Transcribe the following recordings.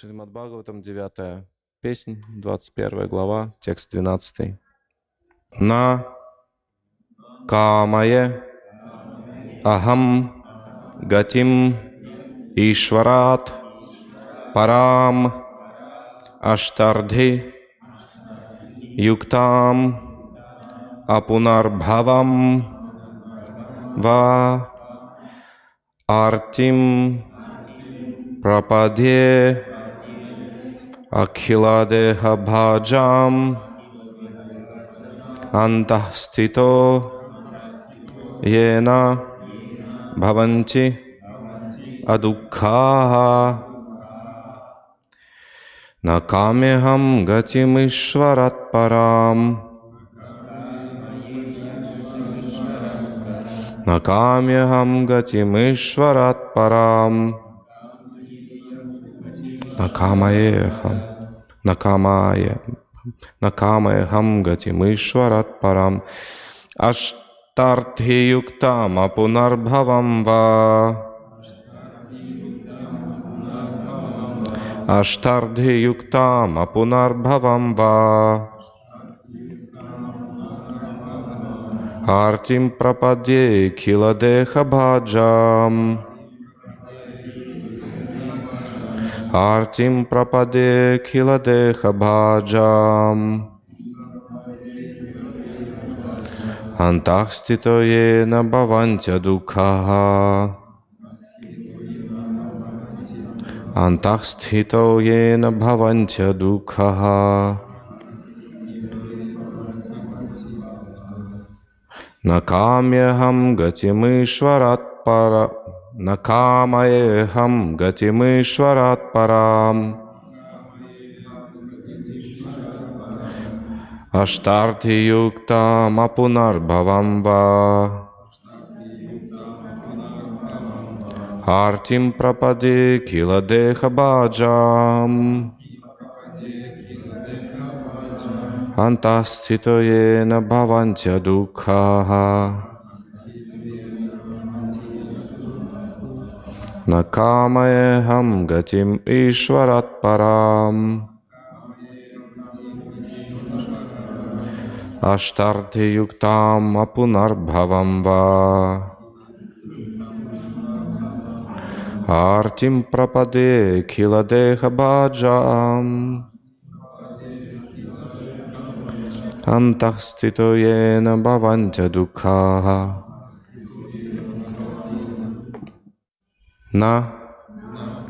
Шримад Бхагаватам, 9 песнь, 21 глава, текст 12. На камае ахам гатим ишварат парам аштардhi юктам апунарбхавам ва артим прападе Akhiladeha bhajam antahstito yena bhavanti adukhaha न काम्यहं गतिमीश्वरात् पराम् न काम्यहं गतिमीश्वरात् Накама эхам, накамая, накамая хамгати мышварат парам. Аштарте юктам апунарбхавам ва. Аштардхи юктам апунарбхавам ва. Артим прападе киладеха баджам. Артим прападе киладеха баджам. Антахстито ена бхавантя дукха. Антахстито ена бхавантя дукха. Накамьяхам гатимишварат пара Накамаехам гатимишварат парам. Аштарти юкта мапунарбхавам ва. Артим прападе киладеха баджам. Антастито ена бхавантя न कामयेऽहं गतिम् ईश्वरत्पराम् अष्टर्थियुक्तामपुनर्भवं वा आर्तिं प्रपदेखिल देहभाजाम् अन्तः स्थितो येन भवन्त्य दुःखाः на?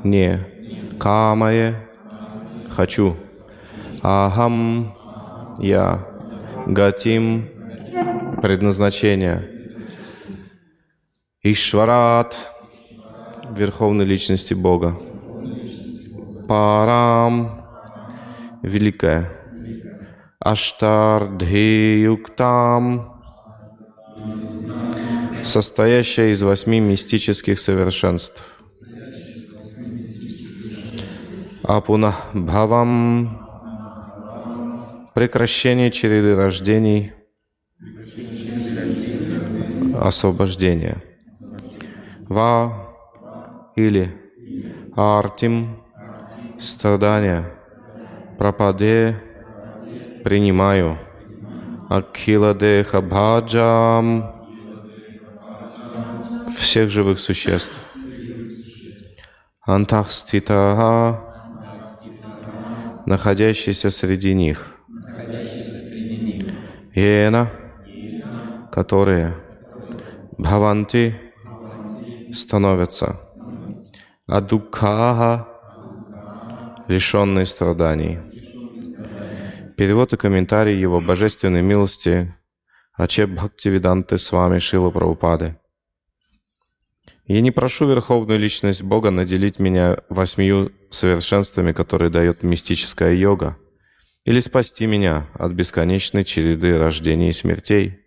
Не. Камае? Хочу. Ахам я. Гатим. Предназначение. Ишварат. Верховной Личности Бога. Парам. Великая Аштардхи Юктам состоящая из восьми мистических совершенств. Апуна Бхавам прекращение череды рождений, освобождение. Ва или Артим страдания, пропаде принимаю. Акхила Деха Бхаджам всех живых существ. Антахститаха, находящийся среди них. Ена, которые бхаванти становятся. Адукаха, лишенные страданий. Перевод и комментарий Его Божественной милости Ачеб Бхактивиданты вами Шила Прабхупады. Я не прошу Верховную Личность Бога наделить меня восьмию совершенствами, которые дает мистическая йога, или спасти меня от бесконечной череды рождений и смертей.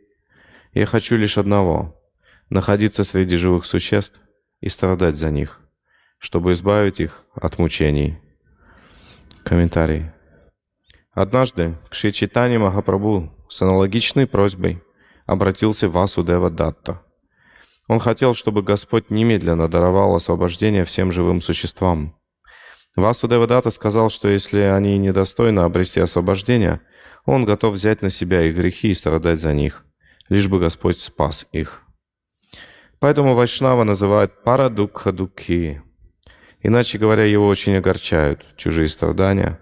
Я хочу лишь одного — находиться среди живых существ и страдать за них, чтобы избавить их от мучений. Комментарий. Однажды к Шри Читани Махапрабху с аналогичной просьбой обратился Васудева Датта — он хотел, чтобы Господь немедленно даровал освобождение всем живым существам. Васудевадата сказал, что если они недостойны обрести освобождение, он готов взять на себя их грехи и страдать за них, лишь бы Господь спас их. Поэтому Вайшнава называют парадукха-дукхи. Иначе говоря, его очень огорчают чужие страдания.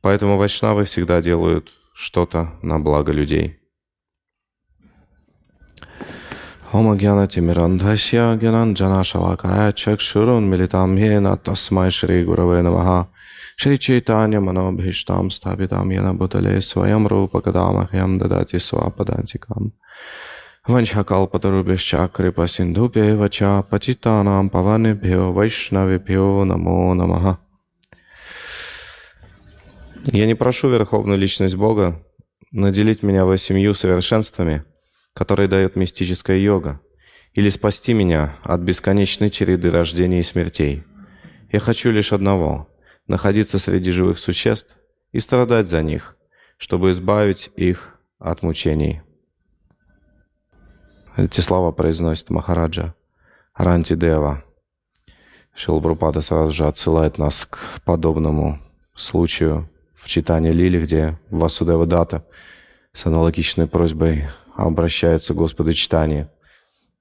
Поэтому вайшнавы всегда делают что-то на благо людей. Shri Gurave Namaha Shri Chaitanya Manobhishtam Stapitam Yena Bhutale Swayam Rupa Kadamahyam Dadati Swapadantikam Vanchakalpatarubhishcha Kripa Sindhubhya Vacha Patitanam Pavanebhyo Vaishnavibhyo Намо Намаха Я не прошу Верховную Личность Бога наделить меня восемью совершенствами – который дает мистическая йога, или спасти меня от бесконечной череды рождений и смертей. Я хочу лишь одного — находиться среди живых существ и страдать за них, чтобы избавить их от мучений. Эти слова произносит Махараджа Ранти Дева. Шилбрупада сразу же отсылает нас к подобному случаю в читании Лили, где Васудева Дата с аналогичной просьбой обращаются к Господу читания.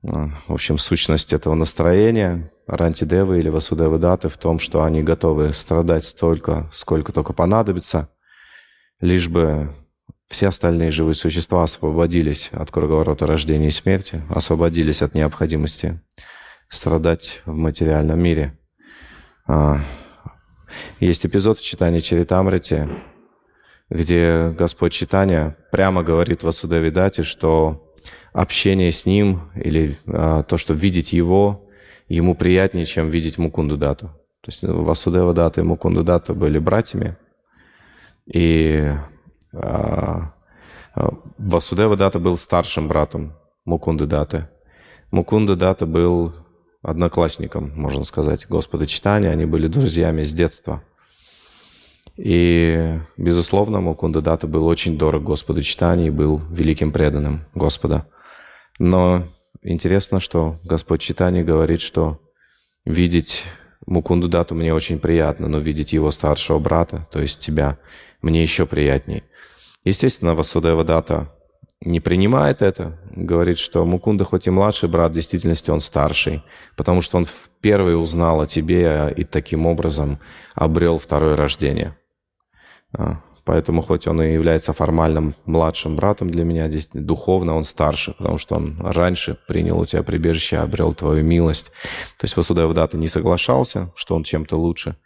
А, в общем, сущность этого настроения Рантидевы или Васудевы Даты в том, что они готовы страдать столько, сколько только понадобится, лишь бы все остальные живые существа освободились от круговорота рождения и смерти, освободились от необходимости страдать в материальном мире. А, есть эпизод в читании Чаритамрити, где Господь Читания прямо говорит Васудеве Дате, что общение с Ним или а, то, что видеть Его, Ему приятнее, чем видеть Мукунду Дату. То есть Васудева Дата и Мукунду Дата были братьями, и а, а, Васудева Дата был старшим братом Мукунды Даты. Мукунда Дата был одноклассником, можно сказать, Господа Читания. Они были друзьями с детства – и, безусловно, Мукундадата был очень дорог Господу читания и был великим преданным Господа. Но интересно, что Господь читания говорит, что видеть Мукунду Дату мне очень приятно, но видеть его старшего брата, то есть тебя, мне еще приятнее. Естественно, Васудева Дата не принимает это, говорит, что Мукунда хоть и младший брат, в действительности он старший, потому что он первый узнал о тебе и таким образом обрел второе рождение. А, поэтому хоть он и является формальным младшим братом для меня, здесь духовно он старше, потому что он раньше принял у тебя прибежище, обрел твою милость. То есть Васудев Дата не соглашался, что он чем-то лучше.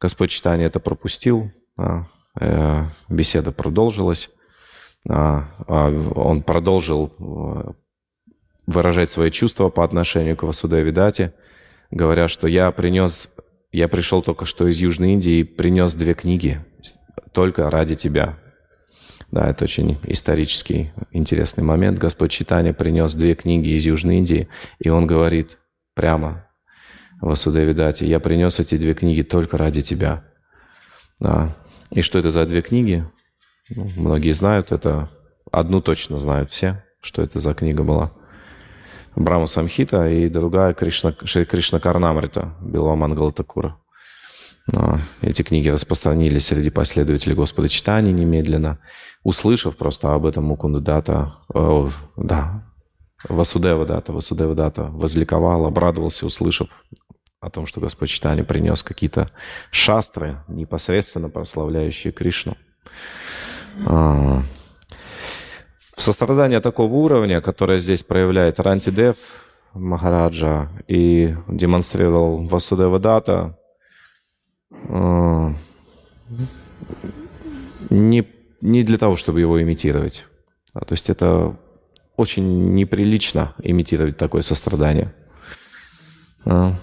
Господь читание это пропустил, а, э, беседа продолжилась. А, он продолжил э, выражать свои чувства по отношению к Васудеве Дате, говоря, что я принес, я пришел только что из Южной Индии и принес две книги только ради тебя. Да, это очень исторический интересный момент. Господь Читания принес две книги из Южной Индии, и он говорит прямо в Асудевидате, я принес эти две книги только ради тебя. Да. И что это за две книги? Ну, многие знают, это одну точно знают все, что это за книга была. Брама Самхита и другая Кришна, Кришна Карнамрита, Билова Мангала. Но эти книги распространились среди последователей Господа читания немедленно, услышав просто об этом Мукунда Дата, э, да, Васудева Дата, Васудева Дата возликовал, обрадовался, услышав о том, что Господь читания принес какие-то шастры, непосредственно прославляющие Кришну. А, в сострадание такого уровня, которое здесь проявляет Рантидев Махараджа и демонстрировал Васудева Дата, не, не для того, чтобы его имитировать. А, то есть это очень неприлично имитировать такое сострадание. А,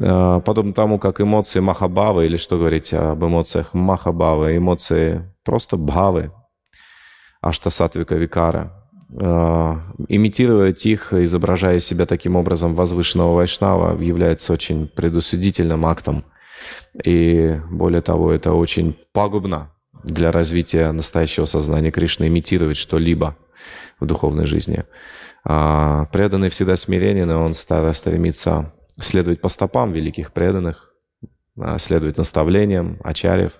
а, подобно тому, как эмоции махабавы, или что говорить об эмоциях махабавы, эмоции просто бхавы, аштасатвика викара. А, имитировать их, изображая себя таким образом возвышенного вайшнава, является очень предусудительным актом – и более того, это очень пагубно для развития настоящего сознания Кришны, имитировать что-либо в духовной жизни. А преданный всегда смиренен, и он стремится следовать по стопам великих преданных, а, следовать наставлениям ачарьев.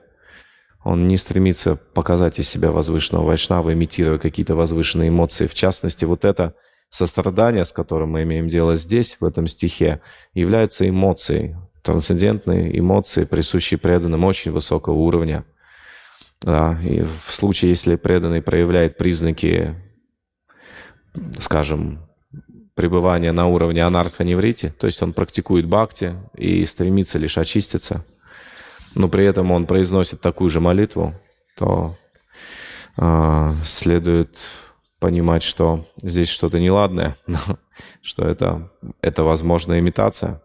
Он не стремится показать из себя возвышенного вайшнава, имитируя какие-то возвышенные эмоции. В частности, вот это сострадание, с которым мы имеем дело здесь, в этом стихе, является эмоцией, трансцендентной эмоции, присущей преданным очень высокого уровня. Да, и в случае, если преданный проявляет признаки, скажем, пребывания на уровне анархоневрити, то есть он практикует бхакти и стремится лишь очиститься, но при этом он произносит такую же молитву, то э, следует понимать, что здесь что-то неладное, что это, это возможно имитация,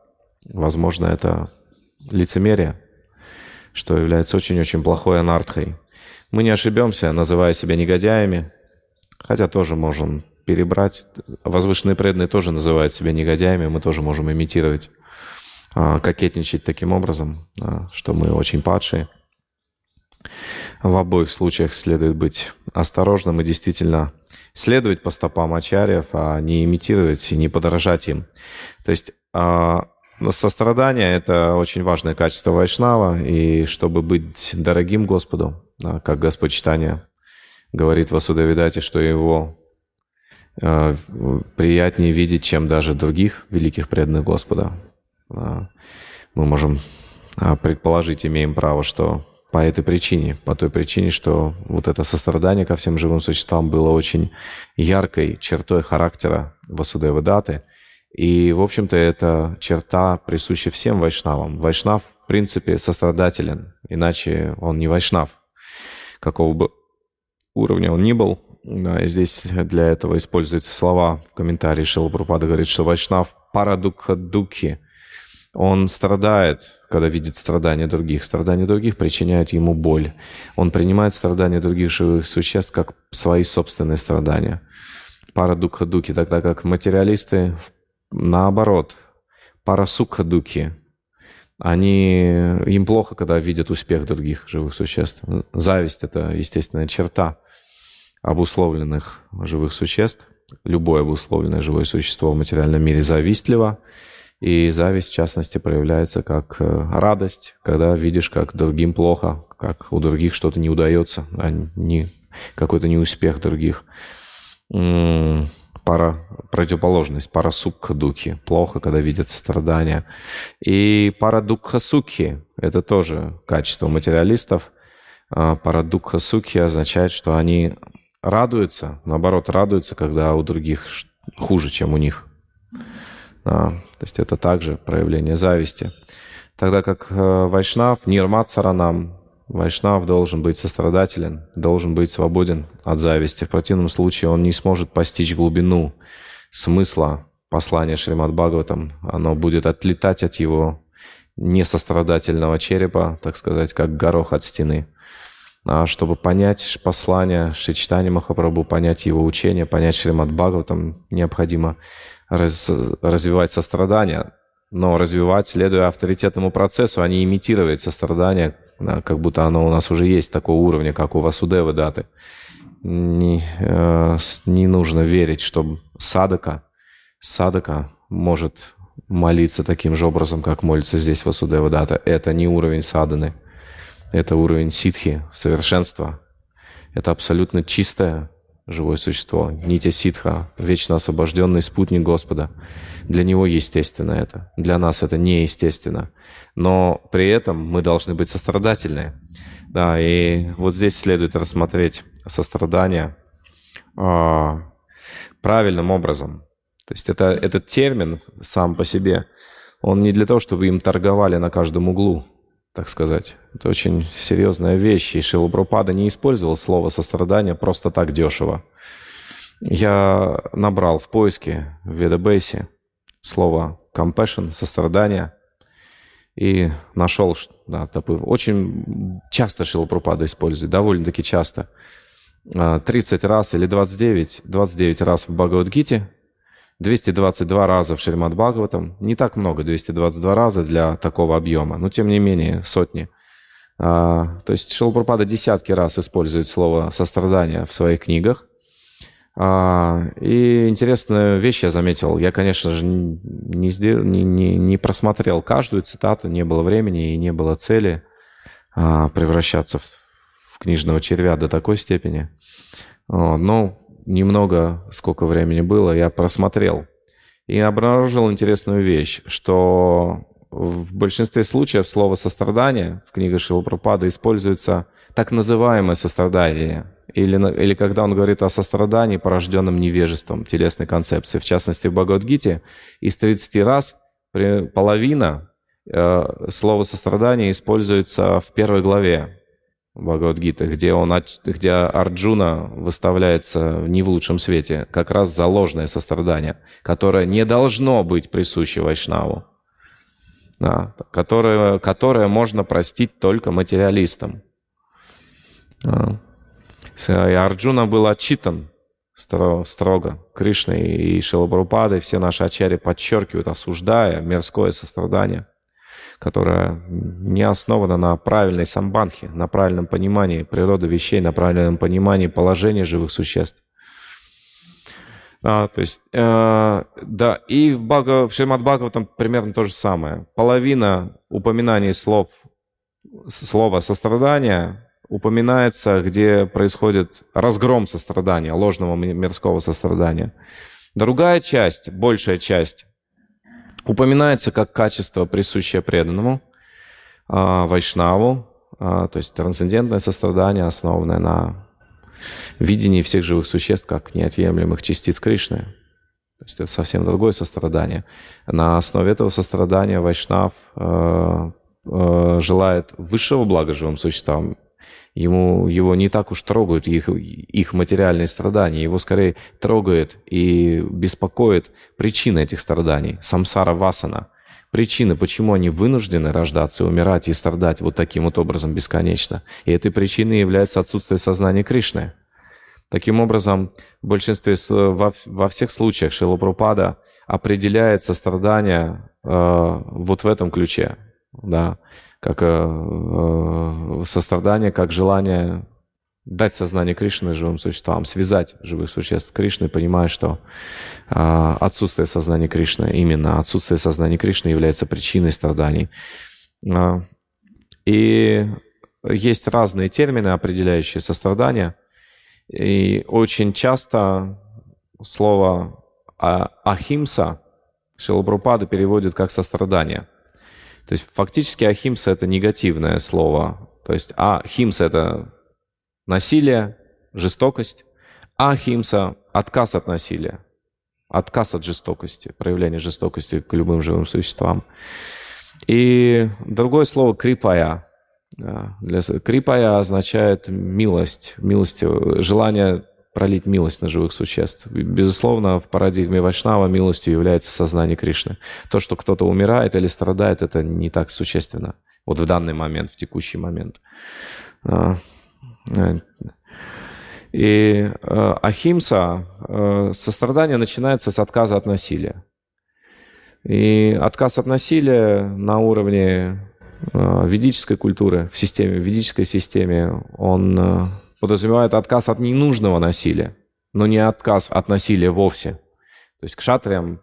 возможно, это лицемерие, что является очень-очень плохой анартхой. Мы не ошибемся, называя себя негодяями, хотя тоже можем перебрать. Возвышенные преданные тоже называют себя негодяями, мы тоже можем имитировать, а, кокетничать таким образом, а, что мы очень падшие. В обоих случаях следует быть осторожным и действительно следовать по стопам ачарьев, а не имитировать и не подражать им. То есть а, сострадание – это очень важное качество вайшнава, и чтобы быть дорогим Господу, как Господь читания говорит в Асудавидате, что его Э, приятнее видеть, чем даже других великих преданных Господа. Мы можем а, предположить, имеем право, что по этой причине, по той причине, что вот это сострадание ко всем живым существам было очень яркой чертой характера Васудева Даты. И, в общем-то, это черта присуща всем вайшнавам. Вайшнав, в принципе, сострадателен, иначе он не вайшнав. Какого бы уровня он ни был, и здесь для этого используются слова в комментарии Шилапрупада говорит, что Вайшнав парадукха дукхи. Он страдает, когда видит страдания других. Страдания других причиняют ему боль. Он принимает страдания других живых существ как свои собственные страдания. Парадукха дуки, тогда как материалисты наоборот. Парасукха дуки. Они, им плохо, когда видят успех других живых существ. Зависть – это естественная черта обусловленных живых существ. Любое обусловленное живое существо в материальном мире завистливо, и зависть, в частности, проявляется как э, радость, когда видишь, как другим плохо, как у других что-то не удается, а не какой-то неуспех других. Пара, противоположность, пара сукха духи. Плохо, когда видят страдания. И пара дукха сукхи – это тоже качество материалистов. А пара дукха сукхи означает, что они радуется, наоборот, радуется, когда у других хуже, чем у них. А, то есть это также проявление зависти. Тогда как э, Вайшнав, Нирмат Саранам, Вайшнав должен быть сострадателен, должен быть свободен от зависти. В противном случае он не сможет постичь глубину смысла послания Шримад Бхагаватам. Оно будет отлетать от его несострадательного черепа, так сказать, как горох от стены. А чтобы понять послание Шичтани Махапрабху, понять его учение, понять Шримад Бхагаватам, необходимо раз, развивать сострадание, но развивать, следуя авторитетному процессу, а не имитировать сострадание, как будто оно у нас уже есть такого уровня, как у Васудевы даты. Не, э, не нужно верить, что садака, садака может молиться таким же образом, как молится здесь Васудева дата. Это не уровень саданы. Это уровень ситхи, совершенства. Это абсолютно чистое живое существо. Нитя ситха, вечно освобожденный спутник Господа. Для него естественно это. Для нас это неестественно. Но при этом мы должны быть сострадательны. Да, и вот здесь следует рассмотреть сострадание э, правильным образом. То есть это, этот термин сам по себе, он не для того, чтобы им торговали на каждом углу так сказать. Это очень серьезная вещь, и Шилабрупада не использовал слово «сострадание» просто так дешево. Я набрал в поиске в ведабейсе слово compassion, сострадание, и нашел, да, очень часто Шилапрупада использует, довольно-таки часто. 30 а, раз или 29, 29 раз в Бхагавадгите, 222 раза в Шримад Бхагаватам. Не так много, 222 раза для такого объема, но тем не менее сотни. А, то есть Шилапрапада десятки раз использует слово «сострадание» в своих книгах. А, и интересную вещь я заметил. Я, конечно же, не, сделал, не, не, не просмотрел каждую цитату, не было времени и не было цели а, превращаться в, в книжного червя до такой степени. Но немного, сколько времени было, я просмотрел. И обнаружил интересную вещь, что в большинстве случаев слово «сострадание» в книге Шилапрапада используется так называемое сострадание, или, или когда он говорит о сострадании, порожденном невежеством телесной концепции. В частности, в Бхагавадгите из 30 раз половина э, слова «сострадание» используется в первой главе Бхагавадгиты, где, он, где Арджуна выставляется не в лучшем свете, как раз за ложное сострадание, которое не должно быть присуще Вайшнаву, да, которое, которое можно простить только материалистам. И Арджуна был отчитан строго Кришной и Шилабрупадой, все наши ачари подчеркивают, осуждая мирское сострадание которая не основана на правильной самбанхе, на правильном понимании природы вещей, на правильном понимании положения живых существ. А, то есть, э, да, и в, Бага, в Шримад Бхагаватам примерно то же самое. Половина упоминаний слов, слова сострадания упоминается, где происходит разгром сострадания, ложного мирского сострадания. Другая часть, большая часть, упоминается как качество, присущее преданному, а, вайшнаву, а, то есть трансцендентное сострадание, основанное на видении всех живых существ как неотъемлемых частиц Кришны. То есть это совсем другое сострадание. На основе этого сострадания Вайшнав э, желает высшего блага живым существам, ему, его не так уж трогают их, их материальные страдания, его скорее трогает и беспокоит причина этих страданий, самсара васана, причины, почему они вынуждены рождаться, умирать и страдать вот таким вот образом бесконечно. И этой причиной является отсутствие сознания Кришны. Таким образом, в большинстве, во, во всех случаях Шилапрупада определяет сострадание э, вот в этом ключе. Да как э, э, сострадание, как желание дать сознание Кришны живым существам, связать живых существ с Кришной, понимая, что э, отсутствие сознания Кришны, именно отсутствие сознания Кришны является причиной страданий. Э, и есть разные термины, определяющие сострадание. И очень часто слово «ахимса» Шилабрупада переводит как «сострадание». То есть фактически ахимса — это негативное слово. То есть ахимса — это насилие, жестокость. Ахимса — отказ от насилия, отказ от жестокости, проявление жестокости к любым живым существам. И другое слово крипая. Для, крипая означает милость, милость, желание пролить милость на живых существ. Безусловно, в парадигме Вайшнава милостью является сознание Кришны. То, что кто-то умирает или страдает, это не так существенно. Вот в данный момент, в текущий момент. А, э, и э, ахимса, э, сострадание начинается с отказа от насилия. И отказ от насилия на уровне ведической культуры, в системе, в ведической системе, он подразумевает отказ от ненужного насилия, но не отказ от насилия вовсе. То есть к шатриям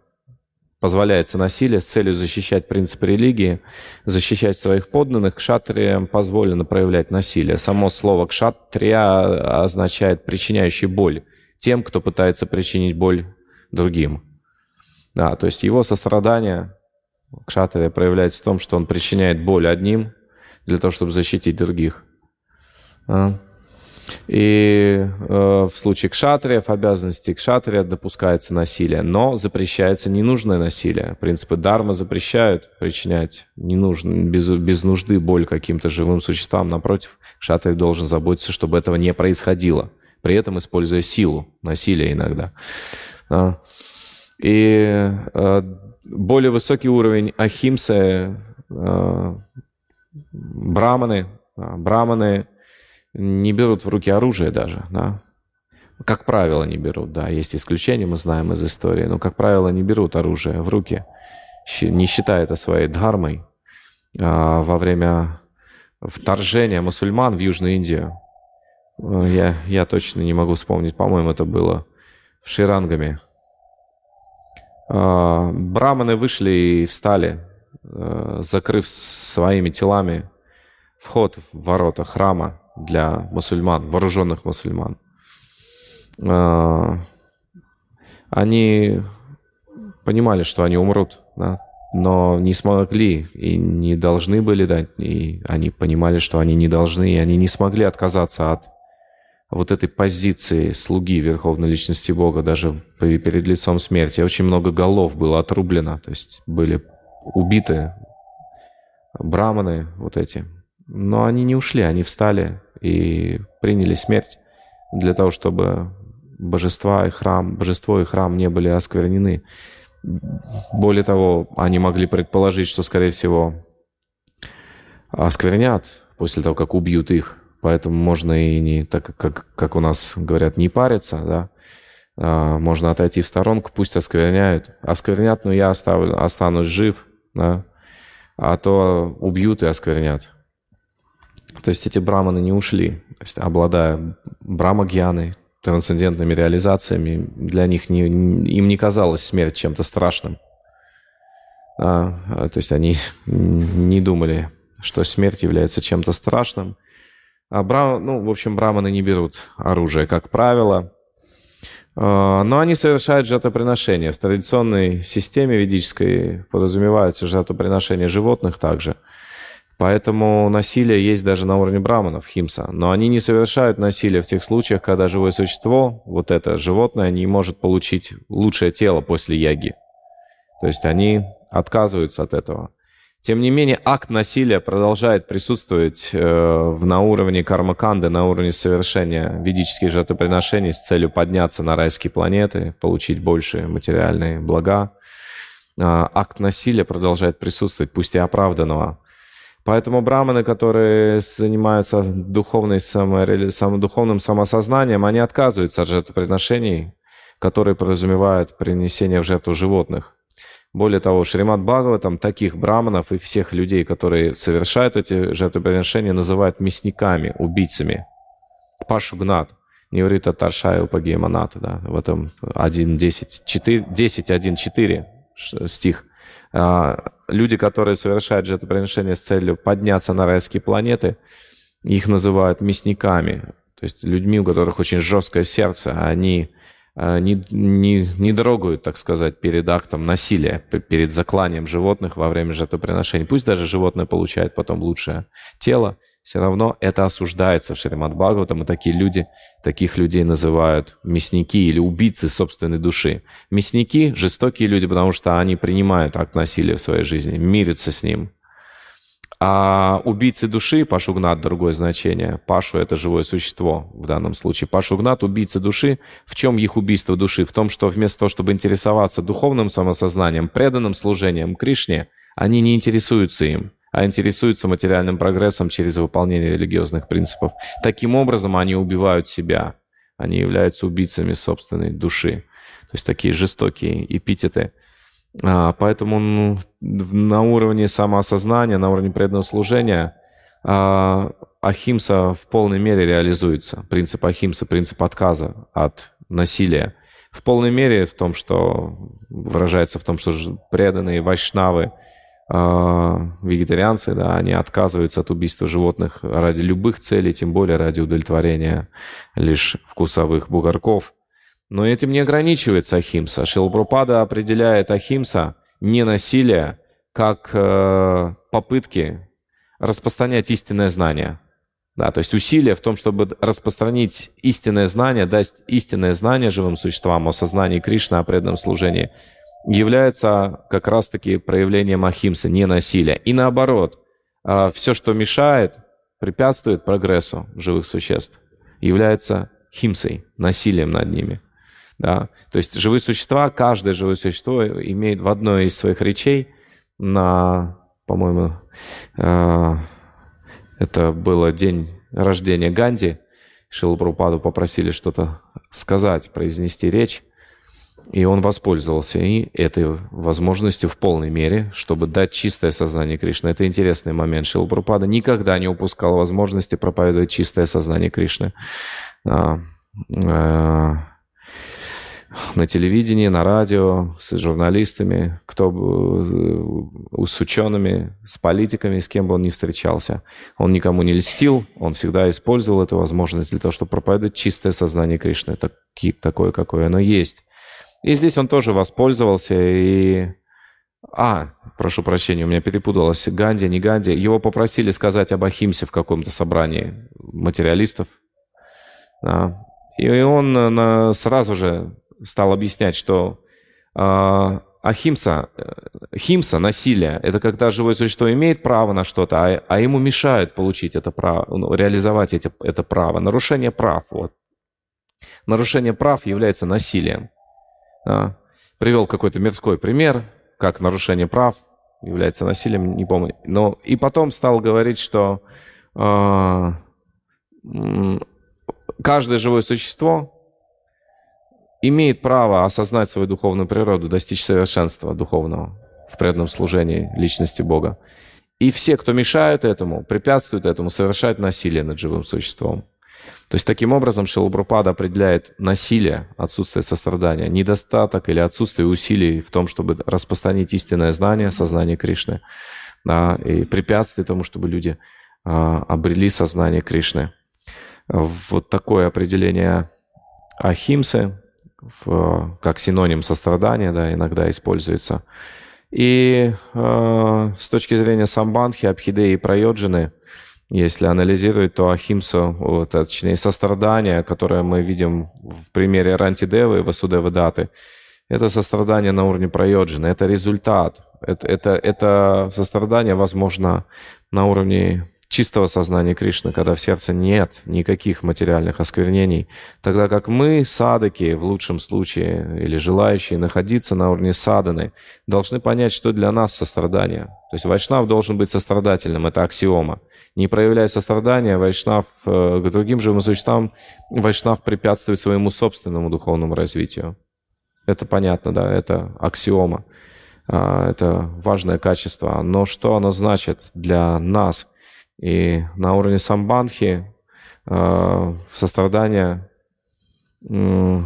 позволяется насилие с целью защищать принципы религии, защищать своих подданных. К шатриям позволено проявлять насилие. Само слово кшатрия означает причиняющий боль тем, кто пытается причинить боль другим. Да, то есть его сострадание кшатрия проявляется в том, что он причиняет боль одним для того, чтобы защитить других. А? И э, в случае кшатриев, обязанности кшатрия допускается насилие, но запрещается ненужное насилие. Принципы дармы запрещают причинять ненужно, без, без нужды боль каким-то живым существам. Напротив, кшатрий должен заботиться, чтобы этого не происходило, при этом используя силу, насилие иногда. А. И э, более высокий уровень ахимсы, э, браманы, браманы не берут в руки оружие даже, да. Как правило, не берут, да. Есть исключения, мы знаем из истории, но, как правило, не берут оружие в руки, не считая это своей дхармой. А, во время вторжения мусульман в Южную Индию, э, я, я точно не могу вспомнить, по-моему, это было в Ширангаме. А, браманы вышли и встали, э, закрыв своими телами вход в ворота храма для мусульман, вооруженных мусульман. А, они понимали, что они умрут, да, но не смогли и не должны были дать, и они понимали, что они не должны, и они не смогли отказаться от вот этой позиции слуги Верховной Личности Бога даже перед лицом смерти. Очень много голов было отрублено, то есть были убиты браманы вот эти. Но они не ушли, они встали и приняли смерть для того, чтобы божества и храм, божество и храм не были осквернены. Более того, они могли предположить, что, скорее всего, осквернят после того, как убьют их. Поэтому можно и не, так как, как у нас говорят, не париться, да. А, можно отойти в сторонку, пусть оскверняют. Осквернят, но я оставлю, останусь жив, да. А то убьют и осквернят. То есть эти браманы не ушли, то есть, обладая брамагьяной, трансцендентными реализациями, для них не, им не казалась смерть чем-то страшным. А, а, то есть они не думали, что смерть является чем-то страшным. А брам, ну, в общем, браманы не берут оружие, как правило. А, но они совершают жертвоприношения. В традиционной системе ведической подразумевается жертвоприношение животных также – Поэтому насилие есть даже на уровне браманов, химса. Но они не совершают насилие в тех случаях, когда живое существо, вот это животное, не может получить лучшее тело после яги. То есть они отказываются от этого. Тем не менее, акт насилия продолжает присутствовать э, на уровне кармаканды, на уровне совершения ведических жертвоприношений с целью подняться на райские планеты, получить больше материальные блага. Э, акт насилия продолжает присутствовать, пусть и оправданного. Поэтому браманы, которые занимаются духовной самореали... сам... духовным самосознанием, они отказываются от жертвоприношений, которые подразумевают принесение в жертву животных. Более того, Шримат Бхагаватам таких браманов и всех людей, которые совершают эти жертвоприношения, называют мясниками, убийцами. Пашугнат, Неврита Таршая Упагиеманат, да, в этом 1.10, 10.1.4 стих. А, люди, которые совершают жертвоприношение с целью подняться на райские планеты, их называют мясниками, то есть людьми, у которых очень жесткое сердце, они а, не, не, не дорогают, так сказать, перед актом насилия, перед закланием животных во время жертвоприношения. Пусть даже животное получает потом лучшее тело, все равно это осуждается в Шримад Бхагаватам, и такие люди, таких людей называют мясники или убийцы собственной души. Мясники – жестокие люди, потому что они принимают акт насилия в своей жизни, мирятся с ним. А убийцы души, пашугнат – другое значение. Пашу – это живое существо в данном случае. Пашугнат – убийцы души. В чем их убийство души? В том, что вместо того, чтобы интересоваться духовным самосознанием, преданным служением Кришне, они не интересуются им а интересуются материальным прогрессом через выполнение религиозных принципов. Таким образом, они убивают себя. Они являются убийцами собственной души. То есть такие жестокие эпитеты. А, поэтому ну, на уровне самоосознания, на уровне преданного служения а, Ахимса в полной мере реализуется. Принцип Ахимса, принцип отказа от насилия. В полной мере в том, что выражается в том, что преданные вайшнавы, вегетарианцы, да, они отказываются от убийства животных ради любых целей, тем более ради удовлетворения лишь вкусовых бугорков. Но этим не ограничивается Ахимса. Шилпрупада определяет Ахимса, не насилие, как э, попытки распространять истинное знание. Да, то есть усилия в том, чтобы распространить истинное знание, дать истинное знание живым существам о сознании Кришны, о преданном служении – является как раз-таки проявлением ахимсы, не насилия. И наоборот, а, все, что мешает, препятствует прогрессу живых существ, является химсой, насилием над ними. Да? То есть живые существа, каждое живое существо имеет в одной из своих речей на, по-моему, а, это было день рождения Ганди, Шилапрупаду попросили что-то сказать, произнести речь. И он воспользовался и этой возможностью в полной мере, чтобы дать чистое сознание Кришны. Это интересный момент. Шилпрупада никогда не упускал возможности проповедовать чистое сознание Кришны. А, а, на телевидении, на радио, с журналистами, кто бы, с учеными, с политиками, с кем бы он ни встречался. Он никому не льстил, он всегда использовал эту возможность для того, чтобы проповедовать чистое сознание Кришны, такое, какое оно есть. И здесь он тоже воспользовался и... А, прошу прощения, у меня перепуталось. Ганди, не Ганди. Его попросили сказать об Ахимсе в каком-то собрании материалистов. Да. И он сразу же стал объяснять, что э, ахимса, химса, насилие, это когда живое существо имеет право на что-то, а, а ему мешают получить это право, ну, реализовать эти, это право. Нарушение прав. Вот. Нарушение прав является насилием. Да. Привел какой-то мирской пример, как нарушение прав является насилием, не помню. Но и потом стал говорить, что э, каждое живое существо имеет право осознать свою духовную природу, достичь совершенства духовного в преданном служении личности Бога. И все, кто мешают этому, препятствуют этому, совершают насилие над живым существом. То есть таким образом Шилабрупада определяет насилие, отсутствие сострадания, недостаток или отсутствие усилий в том, чтобы распространить истинное знание, сознание Кришны, да, и препятствие тому, чтобы люди а, обрели сознание Кришны. Вот такое определение Ахимсы, в, как синоним сострадания, да, иногда используется. И э, с точки зрения самбанхи, абхидеи и прайоджины, если анализировать, то ахимсу, вот, точнее сострадание, которое мы видим в примере Рантидевы и Васудевы Даты, это сострадание на уровне прайоджины, это результат. Это, это, это сострадание возможно на уровне чистого сознания Кришны, когда в сердце нет никаких материальных осквернений, тогда как мы, садыки, в лучшем случае, или желающие находиться на уровне саданы, должны понять, что для нас сострадание. То есть вайшнав должен быть сострадательным, это аксиома. Не проявляя сострадания, вайшнав э, к другим живым существам, вайшнав препятствует своему собственному духовному развитию. Это понятно, да, это аксиома. А, это важное качество. Но что оно значит для нас – и на уровне самбанхи э, сострадание э,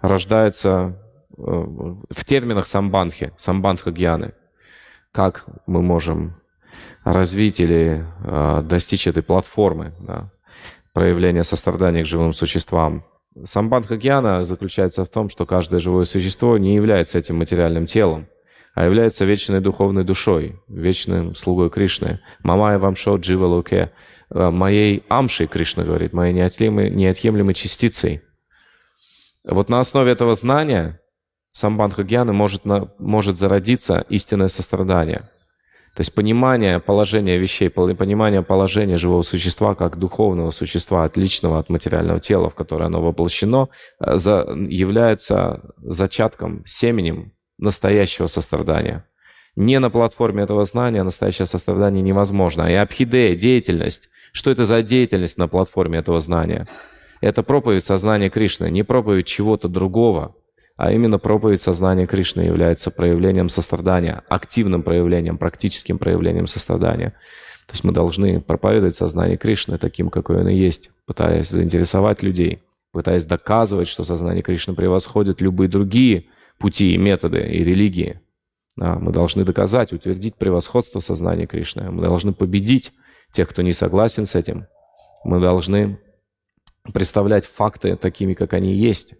рождается э, в терминах самбанхи, самбанха гьяны. Как мы можем развить или э, достичь этой платформы да, проявления сострадания к живым существам. Самбанха гьяна заключается в том, что каждое живое существо не является этим материальным телом а является вечной духовной душой, вечным слугой Кришны. Мамая вамшо джива луке, э, моей амшей, Кришна говорит, моей неотъемлемой, неотъемлемой частицей. Вот на основе этого знания самбанха гьяны может, может зародиться истинное сострадание. То есть понимание положения вещей, понимание положения живого существа как духовного существа, отличного от материального тела, в которое оно воплощено, э, является зачатком, семенем настоящего сострадания. Не на платформе этого знания настоящее сострадание невозможно. И абхидея, деятельность. Что это за деятельность на платформе этого знания? Это проповедь сознания Кришны, не проповедь чего-то другого, а именно проповедь сознания Кришны является проявлением сострадания, активным проявлением, практическим проявлением сострадания. То есть мы должны проповедовать сознание Кришны таким, какое оно есть, пытаясь заинтересовать людей, пытаясь доказывать, что сознание Кришны превосходит любые другие пути и методы и религии. Мы должны доказать, утвердить превосходство сознания Кришны. Мы должны победить тех, кто не согласен с этим. Мы должны представлять факты такими, как они есть.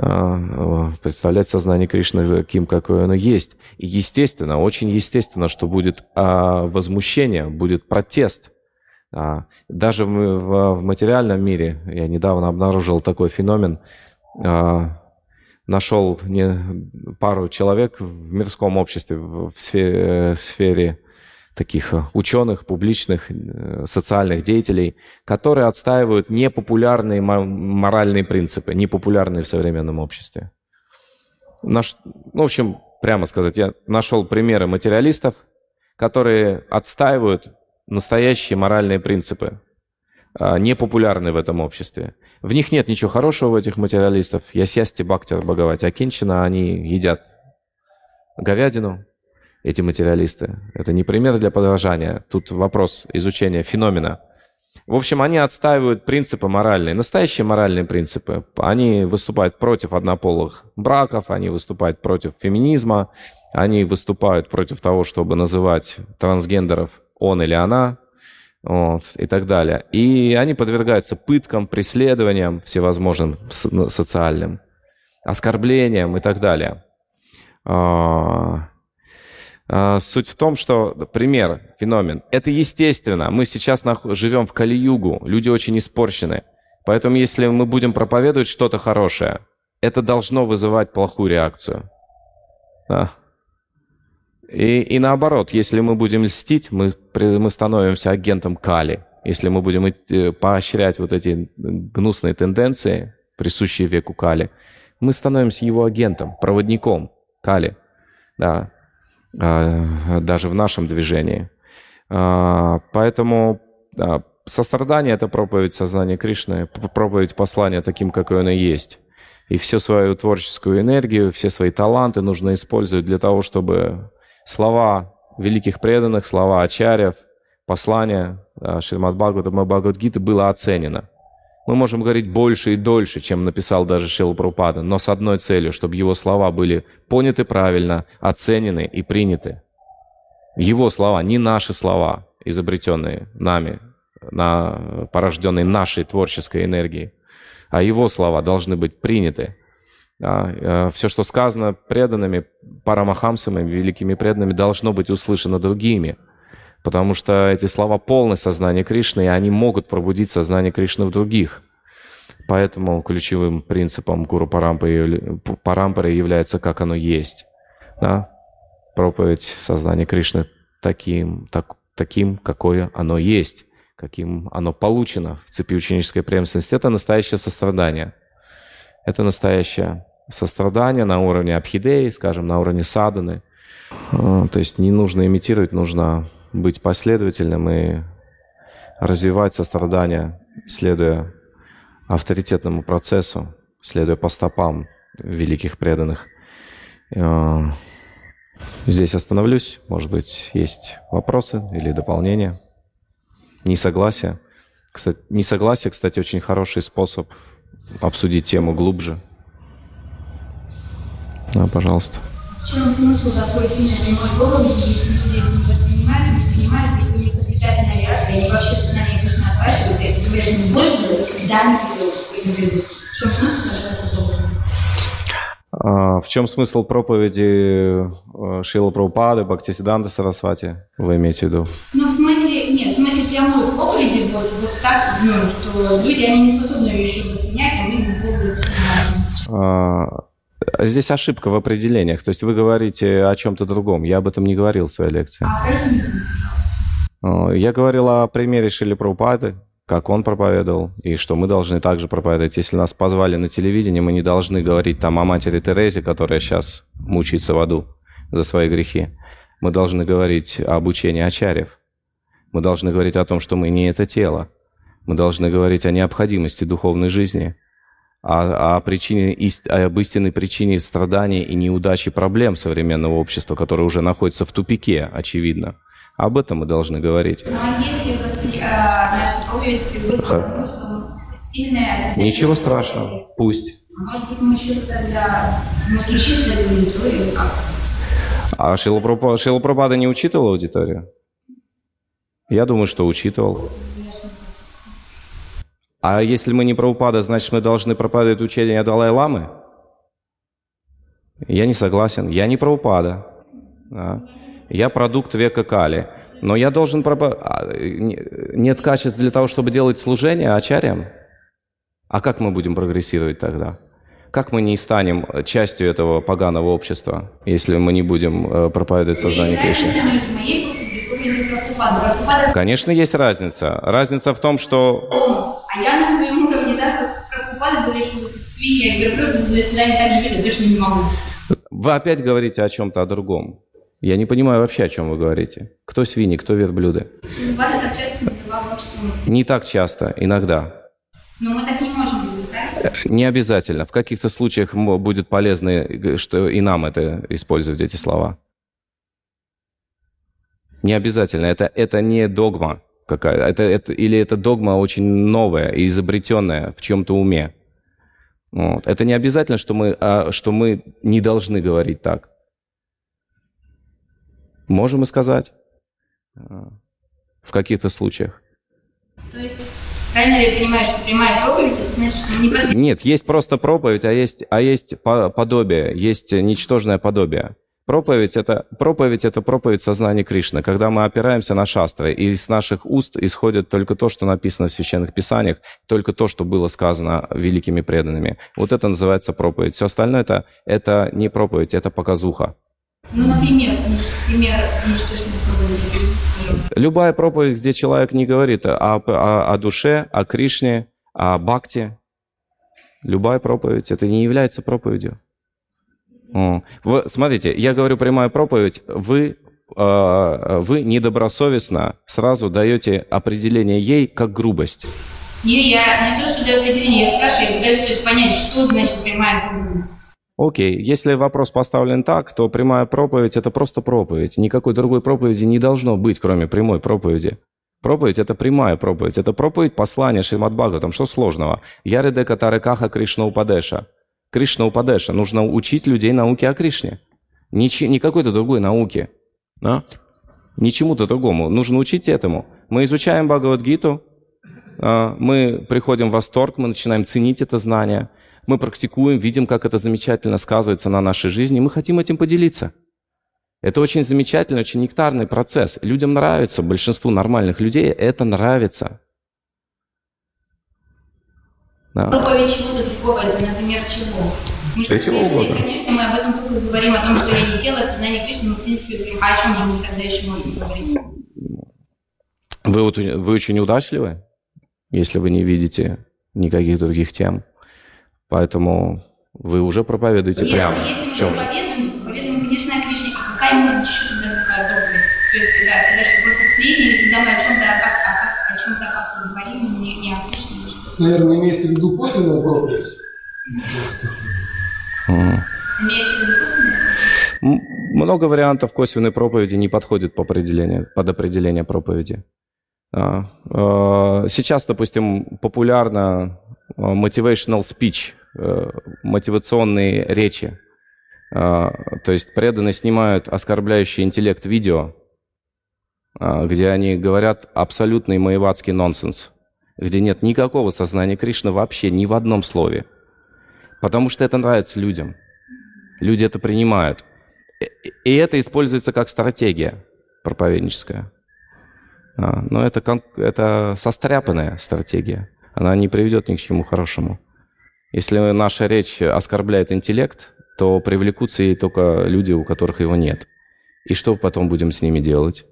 А, представлять сознание Кришны таким, какое оно есть. И естественно, очень естественно, что будет а, возмущение, будет протест. А, даже в материальном мире я недавно обнаружил такой феномен нашел не пару человек в мирском обществе, в сфере, в сфере таких ученых, публичных, э, социальных деятелей, которые отстаивают непопулярные моральные принципы, непопулярные в современном обществе. Наш, ну, в общем, прямо сказать, я нашел примеры материалистов, которые отстаивают настоящие моральные принципы, непопулярны в этом обществе. В них нет ничего хорошего, в этих материалистов. Ясясти, Бхактир, Бхагавати, Акинчина, они едят говядину, эти материалисты. Это не пример для подражания. Тут вопрос изучения феномена. В общем, они отстаивают принципы моральные, настоящие моральные принципы. Они выступают против однополых браков, они выступают против феминизма, они выступают против того, чтобы называть трансгендеров он или она, вот, и так далее. И они подвергаются пыткам, преследованиям всевозможным социальным, оскорблениям и так далее. А, а, суть в том, что пример, феномен, это естественно. Мы сейчас живем в Кали-Югу, люди очень испорчены. Поэтому если мы будем проповедовать что-то хорошее, это должно вызывать плохую реакцию. Да. И, и наоборот, если мы будем льстить, мы, мы становимся агентом Кали. Если мы будем поощрять вот эти гнусные тенденции, присущие веку Кали, мы становимся его агентом, проводником Кали. Да. А, даже в нашем движении. А, поэтому да, сострадание — это проповедь сознания Кришны, проповедь послания таким, какой оно есть. И всю свою творческую энергию, все свои таланты нужно использовать для того, чтобы слова великих преданных, слова ачарьев, послания Шримад Бхагаватам и Бхагавадгиты было оценено. Мы можем говорить больше и дольше, чем написал даже Шила Прупада, но с одной целью, чтобы его слова были поняты правильно, оценены и приняты. Его слова, не наши слова, изобретенные нами, на, порожденные нашей творческой энергией, а его слова должны быть приняты. Да, э, все, что сказано преданными, парамахамсами, великими преданными, должно быть услышано другими. Потому что эти слова полны сознания Кришны, и они могут пробудить сознание Кришны в других. Поэтому ключевым принципом Гуру Парампары, Парампары является как оно есть. Да? Проповедь сознания Кришны таким, так, таким, какое оно есть, каким оно получено в цепи ученической преемственности. Это настоящее сострадание. Это настоящее сострадание на уровне абхидеи, скажем, на уровне саданы. А, то есть не нужно имитировать, нужно быть последовательным и развивать сострадание, следуя авторитетному процессу, следуя по стопам великих преданных. А, здесь остановлюсь. Может быть, есть вопросы или дополнения? Несогласие. Кстати, несогласие, кстати, очень хороший способ обсудить тему глубже. Да, пожалуйста. В чем смысл такой сильной прямой проповеди, если люди не воспринимают, не понимают, если у них отрицательная реакция, они вообще сознание отвашиваются, и ты говоришь, не больше, когда они придут. В чем смысл такой проповеди? А, в чем смысл проповеди э, Шила Прабхупады, Бхактисиданта Сарасвати, вы имеете в виду? Ну, в смысле, нет, в смысле прямой проповеди, вот, вот так, ну, что люди, они не способны ее еще воспринять, они не будут воспринимать. Здесь ошибка в определениях. То есть вы говорите о чем-то другом. Я об этом не говорил в своей лекции. А, Я говорил о примере Шили Прабхупады, как он проповедовал, и что мы должны также проповедовать. Если нас позвали на телевидение, мы не должны говорить там о матери Терезе, которая сейчас мучается в аду за свои грехи. Мы должны говорить об учении Ачарьев. Мы должны говорить о том, что мы не это тело. Мы должны говорить о необходимости духовной жизни – о, о причине, об истинной причине страданий и неудачи проблем современного общества, которое уже находится в тупике, очевидно. Об этом мы должны говорить. Ну, а если воспри... а, приводит к тому, что сильная... Ничего страшного, пусть. Может быть, мы еще тогда... Может, учитывать аудиторию как? А Шилапрапада не учитывал аудиторию? Я думаю, что учитывал. А если мы не Прабхупада, значит, мы должны проповедовать учение Далай-Ламы? Я не согласен. Я не Прабхупада. Да. Я продукт века Кали. Но я должен... А, нет качеств для того, чтобы делать служение ачарьям? А как мы будем прогрессировать тогда? Как мы не станем частью этого поганого общества, если мы не будем э, проповедовать сознание Кришны? Конечно, есть разница. Разница в том, что... А я на своем уровне, да, как Прабхупада говорит, что свинья, верблюд, до свидания так живет, я точно не могу. Вы опять говорите о чем-то о другом. Я не понимаю вообще, о чем вы говорите. Кто свиньи, кто верблюды? Прабхупада так часто называл общество. Не так часто, иногда. Но мы так не можем делать, правильно? Не обязательно. В каких-то случаях будет полезно, что и нам это использовать, эти слова. Не обязательно. Это, это не догма. Какая это, это, или это догма очень новая и изобретенная в чем-то уме. Вот. Это не обязательно, что мы, а, что мы не должны говорить так. Можем и сказать а, в каких-то случаях. То есть, правильно ли я понимаю, что прямая проповедь, это значит, что не Нет, есть просто проповедь, а есть, а есть подобие, есть ничтожное подобие. Проповедь это, проповедь это проповедь сознания Кришны, когда мы опираемся на шастры, и из наших уст исходит только то, что написано в священных писаниях, только то, что было сказано великими преданными. Вот это называется проповедь. Все остальное это, это не проповедь, это показуха. Ну, например, пример ничтожной проповеди. Любая проповедь, где человек не говорит о, о, о душе, о Кришне, о бхакте, любая проповедь, это не является проповедью. Вы, смотрите, я говорю прямая проповедь, вы, э, вы недобросовестно сразу даете определение ей как грубость. Не, я не то, что даю определение, я спрашиваю, я пытаюсь то есть, понять, что значит прямая проповедь. Окей, если вопрос поставлен так, то прямая проповедь – это просто проповедь. Никакой другой проповеди не должно быть, кроме прямой проповеди. Проповедь – это прямая проповедь. Это проповедь послания Шримад Бхагаватам. Что сложного? Яриде Катарекаха Кришна Упадеша. Кришна Упадеша. Нужно учить людей науке о Кришне. Не, не какой-то другой науке. Да? Не чему-то другому. Нужно учить этому. Мы изучаем Бхагавадгиту, а, мы приходим в восторг, мы начинаем ценить это знание, мы практикуем, видим, как это замечательно сказывается на нашей жизни, мы хотим этим поделиться. Это очень замечательный, очень нектарный процесс. Людям нравится, большинству нормальных людей это нравится. Да. Проповедь чего-то другого, это, например, чего? Чего угодно. Конечно, мы об этом только говорим, о том, что я не тело, сознание Кришны, мы, в принципе, говорим, а о чем же мы тогда еще можем говорить? Вы, вот, вы очень удачливы, если вы не видите никаких других тем. Поэтому вы уже проповедуете Нет, прямо. Если мы проповедуем, проповедуем, конечно, о Кришне. А какая может еще тогда проповедь? То есть это, это что, просто сплетни, когда мы о чем-то, а как, а как, о чем-то как-то Наверное, имеется в виду косвенная проповедь. Имеется в виду косвенная Много вариантов косвенной проповеди не подходит по определению, под определение проповеди. А, а, сейчас, допустим, популярно а, motivational speech, э, мотивационные речи. То есть преданные снимают оскорбляющий интеллект видео, где они говорят абсолютный маеватский нонсенс где нет никакого сознания Кришны вообще ни в одном слове. Потому что это нравится людям. Люди это принимают. И это используется как стратегия проповедническая. А, но это, это состряпанная стратегия. Она не приведет ни к чему хорошему. Если наша речь оскорбляет интеллект, то привлекутся ей только люди, у которых его нет. И что потом будем с ними делать?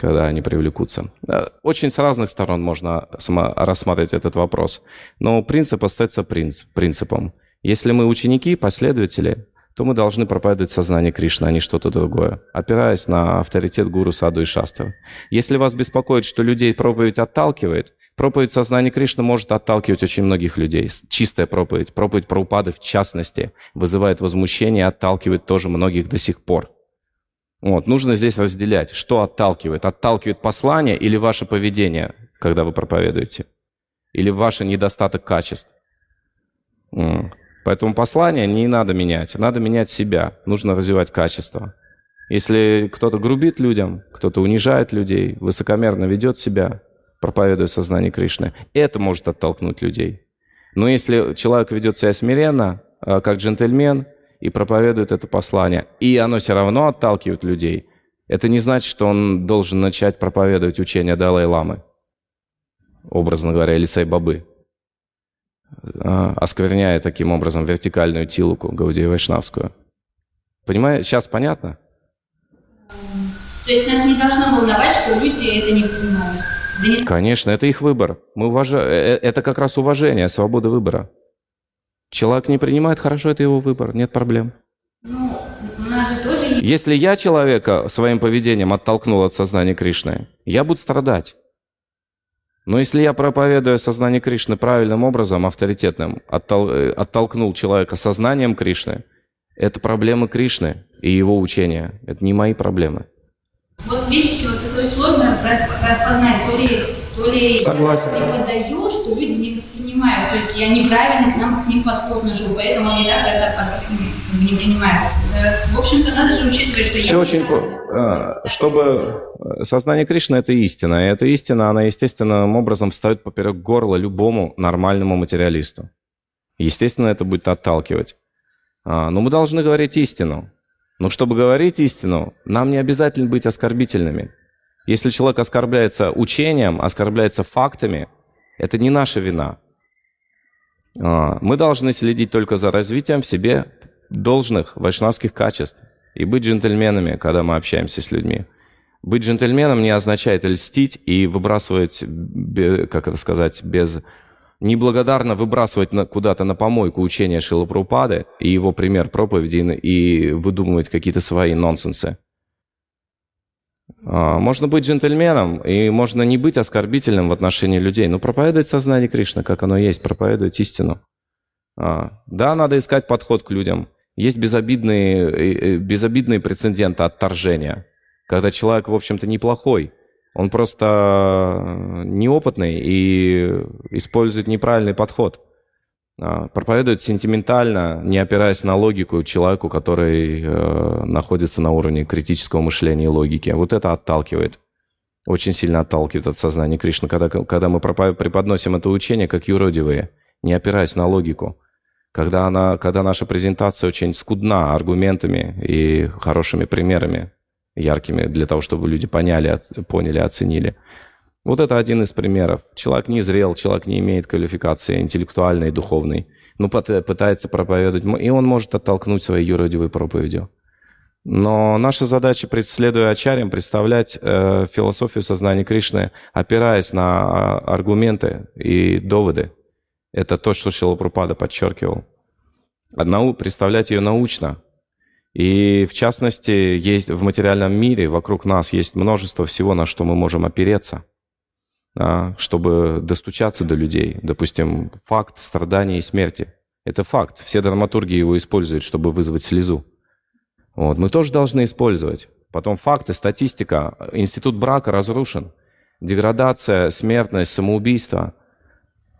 Когда они привлекутся. Э, очень с разных сторон можно рассматривать этот вопрос. Но принцип остается принципом. Если мы ученики, последователи, то мы должны проповедовать сознание Кришны, а не что-то другое, опираясь на авторитет гуру Саду и Шастры. Если вас беспокоит, что людей проповедь отталкивает, проповедь сознания Кришны может отталкивать очень многих людей. Чистая проповедь, проповедь про упады в частности, вызывает возмущение и отталкивает тоже многих до сих пор. Вот, нужно здесь разделять, что отталкивает. Отталкивает послание или ваше поведение, когда вы проповедуете? Или ваш недостаток качеств? Поэтому послание не надо менять, надо менять себя, нужно развивать качество. Если кто-то грубит людям, кто-то унижает людей, высокомерно ведет себя, проповедуя сознание Кришны, это может оттолкнуть людей. Но если человек ведет себя смиренно, а, как джентльмен, и проповедует это послание, и оно все равно отталкивает людей, это не значит, что он должен начать проповедовать учение Далай-ламы, образно говоря, или Сайбабы, а, оскверняя таким образом вертикальную тилуку Гаудия Вайшнавскую. Понимаете, сейчас понятно? То есть нас не должно волновать, что люди это не понимают? Да. Конечно, это их выбор. Мы уважаем, э, э, это как раз уважение, свобода выбора. Человек не принимает, хорошо, это его выбор, нет проблем. Ну, у нас же тоже. Если я человека своим поведением оттолкнул от сознания Кришны, я буду страдать. Но если я проповедую сознание Кришны правильным образом, авторитетным, оттол, э, оттолкнул человека сознанием Кришны, это проблемы Кришны и его учения. Это не мои проблемы. Вот видите, вот это сложно распознать, то ли, то ли Согласен. я выдаю, что люди не воспринимают. То есть я неправильно к нам к ним нашел, поэтому они так это не принимают. В общем-то, надо же учитывать, что Все я... очень... А, чтобы... Э, сознание Кришны — это истина. И эта истина, она естественным образом встает поперек горла любому нормальному материалисту. Естественно, это будет отталкивать. А, но мы должны говорить истину. Но чтобы говорить истину, нам не обязательно быть оскорбительными. Если человек оскорбляется учением, оскорбляется фактами, это не наша вина. А, мы должны следить только за развитием в себе должных вайшнавских качеств и быть джентльменами, когда мы общаемся с людьми. Быть джентльменом не означает льстить и выбрасывать, как это сказать, без неблагодарно выбрасывать куда-то на помойку учения Шила Прупады и его пример проповеди и выдумывать какие-то свои нонсенсы. А, можно быть джентльменом, и можно не быть оскорбительным в отношении людей, но проповедовать сознание Кришны, как оно есть, проповедовать истину. А, да, надо искать подход к людям. Есть безобидные, э, э, безобидные прецеденты отторжения, когда человек, в общем-то, неплохой, он просто неопытный и использует неправильный подход. А, проповедует сентиментально, не опираясь на логику человеку, который э, находится на уровне критического мышления и логики. Вот это отталкивает. Очень сильно отталкивает от сознания Кришны, когда, когда мы преподносим это учение как юродивые, не опираясь на логику. Когда, она, когда наша презентация очень скудна аргументами и хорошими примерами, яркими для того, чтобы люди поняли, поняли, оценили. Вот это один из примеров. Человек не зрел, человек не имеет квалификации интеллектуальной и духовной, но пытается проповедовать, и он может оттолкнуть своей юродивой проповедью. Но наша задача, следуя Ачарьям, представлять э, философию сознания Кришны, опираясь на а, аргументы и доводы. Это то, что Шилапрупада подчеркивал. Одному представлять ее научно, и в частности, есть в материальном мире вокруг нас есть множество всего, на что мы можем опереться, чтобы достучаться до людей. Допустим, факт страдания и смерти. Это факт. Все драматурги его используют, чтобы вызвать слезу. Вот. Мы тоже должны использовать. Потом факты, статистика. Институт брака разрушен. Деградация, смертность, самоубийство.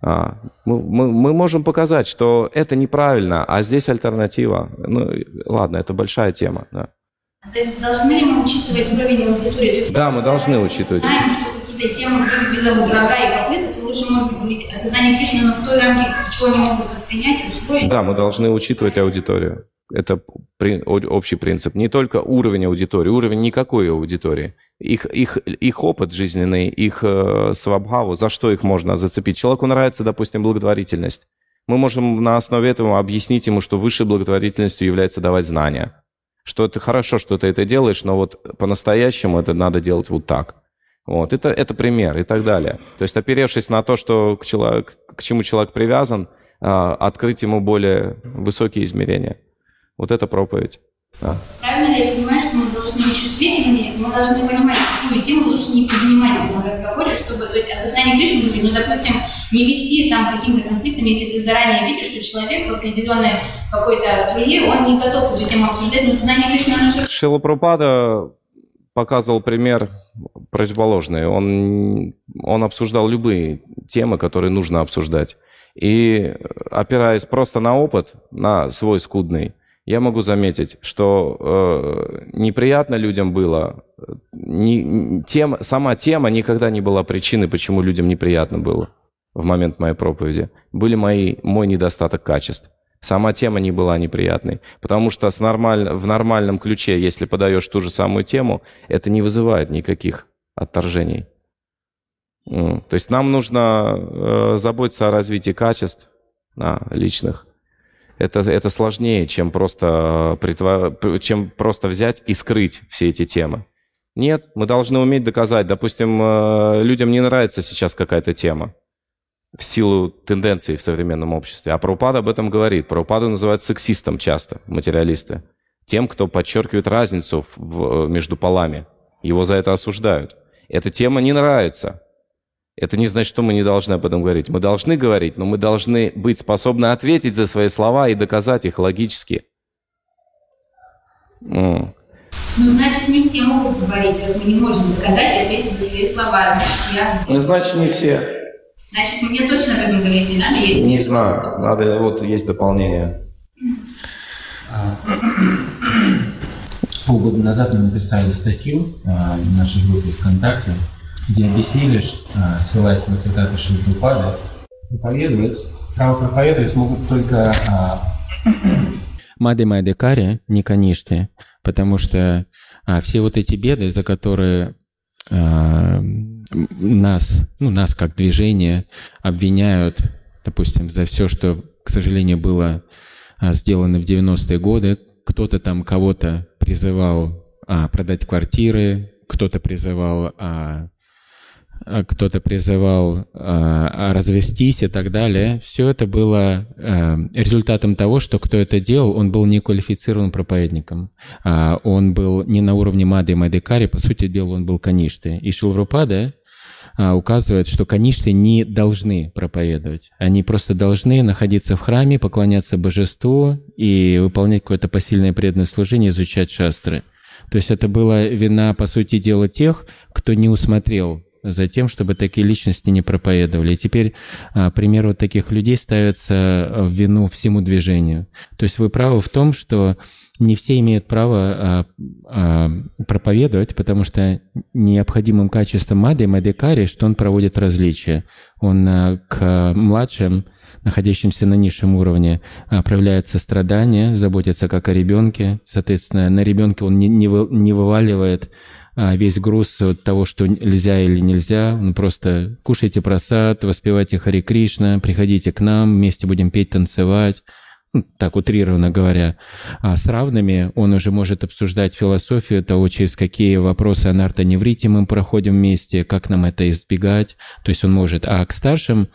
А, мы, мы, мы можем показать, что это неправильно, а здесь альтернатива. Ну, ладно, это большая тема. Да. То есть должны мы учитывать уровень аудитории? да, мы должны учитывать. Знаем, что какие-то темы, как визову дорога и копыта, то лучше можно говорить о создании Кришны, но той рамке, чего они могут воспринять, усвоить. Да, мы должны учитывать аудиторию. Это при, общий принцип. Не только уровень аудитории, уровень никакой аудитории. Их, их, их опыт жизненный, их э, свабхаву, за что их можно зацепить. Человеку нравится, допустим, благотворительность. Мы можем на основе этого объяснить ему, что высшей благотворительностью является давать знания. Что это хорошо, что ты это делаешь, но вот по-настоящему это надо делать вот так. Вот, это, это пример и так далее. То есть, оперевшись на то, что к, человек, к чему человек привязан, э, открыть ему более высокие измерения. Вот это проповедь. Да. Правильно ли я понимаю, что мы должны быть чувствительными, мы должны понимать, какую тему лучше не поднимать в этом разговоре, чтобы, то есть, осознание Кришны ну, допустим, не вести там какими-то конфликтами, если ты заранее видишь, что человек в определенной какой-то струе, он не готов эту тему обсуждать, но сознание Кришны, оно же... Шила Пропада показывал пример противоположный. Он, он обсуждал любые темы, которые нужно обсуждать. И опираясь просто на опыт, на свой скудный, я могу заметить, что э, неприятно людям было. Не, тем, сама тема никогда не была причиной, почему людям неприятно было в момент моей проповеди. Были мои, мой недостаток качеств. Сама тема не была неприятной. Потому что с нормаль, в нормальном ключе, если подаешь ту же самую тему, это не вызывает никаких отторжений. То есть нам нужно э, заботиться о развитии качеств да, личных это, это сложнее, чем просто, чем просто взять и скрыть все эти темы. Нет, мы должны уметь доказать. Допустим, э, людям не нравится сейчас какая-то тема в силу тенденций в современном обществе. А Прабхупада об этом говорит. Прабхупаду называют сексистом часто, материалисты. Тем, кто подчеркивает разницу в, между полами. Его за это осуждают. Эта тема не нравится. Это не значит, что мы не должны об этом говорить. Мы должны говорить, но мы должны быть способны ответить за свои слова и доказать их логически. Ну, значит, не все могут говорить, раз мы не можем доказать и ответить за свои слова. Я... Ну, значит, не все. Значит, мне точно об этом говорить не надо, если... Не знаю. Надо, вот есть дополнение. Полгода назад мы написали статью а, в нашей группе ВКонтакте, где объяснили, что, а, ссылаясь на цитаты Шилпупада, проповедовать, право проповедовать могут только а, Мады Майдекари, не Каништы, потому что а, все вот эти беды, за которые а, нас, ну, нас как движение обвиняют, допустим, за все, что, к сожалению, было а, сделано в 90-е годы, кто-то там кого-то призывал а, продать квартиры, кто-то призывал а, а кто-то призывал а, развестись и так далее. Все это было а, результатом того, что кто это делал, он был не квалифицированным проповедником. А, он был не на уровне Мады и Мадекари, по сути дела он был каништы. И Шилврупада а, указывает, что каништы не должны проповедовать. Они просто должны находиться в храме, поклоняться божеству и выполнять какое-то посильное преданное служение, изучать шастры. То есть это была вина, по сути дела, тех, кто не усмотрел за тем, чтобы такие личности не проповедовали. И теперь а, пример вот таких людей ставится в вину всему движению. То есть вы правы в том, что не все имеют право а, а, проповедовать, потому что необходимым качеством Мады, Мадекари, что он проводит различия. Он а, к младшим, находящимся на низшем уровне, а, проявляет сострадание, заботится как о ребенке. Соответственно, на ребенке он не, не, вы, не вываливает а, весь груз того, что нельзя или нельзя. Ну, просто кушайте просад, воспевайте Хари Кришна, приходите к нам, вместе будем петь, танцевать. Ну, так утрированно говоря, а с равными он уже может обсуждать философию того, через какие вопросы анарта-неврити мы проходим вместе, как нам это избегать, то есть он может. А к старшим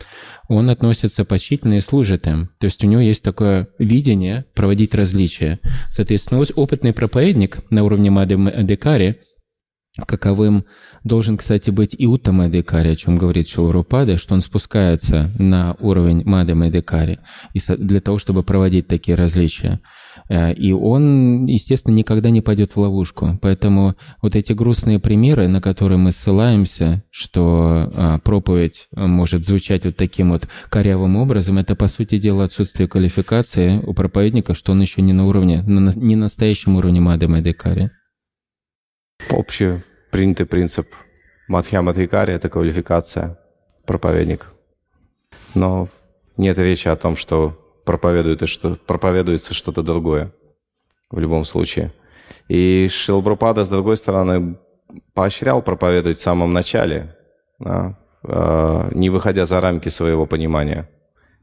он относится почтительно и служит им. То есть у него есть такое видение проводить различия. Соответственно, опытный проповедник на уровне Мады Декари – Каковым должен, кстати, быть и Уттама Декари, о чем говорит Шилурупада, что он спускается на уровень Мады Медекари для того, чтобы проводить такие различия. Э, и он, естественно, никогда не пойдет в ловушку. Поэтому вот эти грустные примеры, на которые мы ссылаемся, что а, проповедь может звучать вот таким вот корявым образом, это, по сути дела, отсутствие квалификации у проповедника, что он еще не на уровне, не на настоящем уровне Мады Медекари. Общий принятый принцип Мадхья Мадхикари – это квалификация проповедник. Но нет речи о том, что проповедует и что проповедуется что-то другое в любом случае. И Шилбрупада, с другой стороны, поощрял проповедовать в самом начале, да, э, не выходя за рамки своего понимания.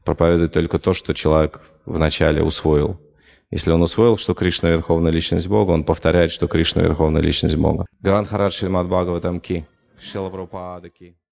Проповедовать только то, что человек вначале усвоил. Если он усвоил, что Кришна – верховная личность Бога, он повторяет, что Кришна – верховная личность Бога. Грандхарад Шримад Бхагаватам Ки. Шила Ки.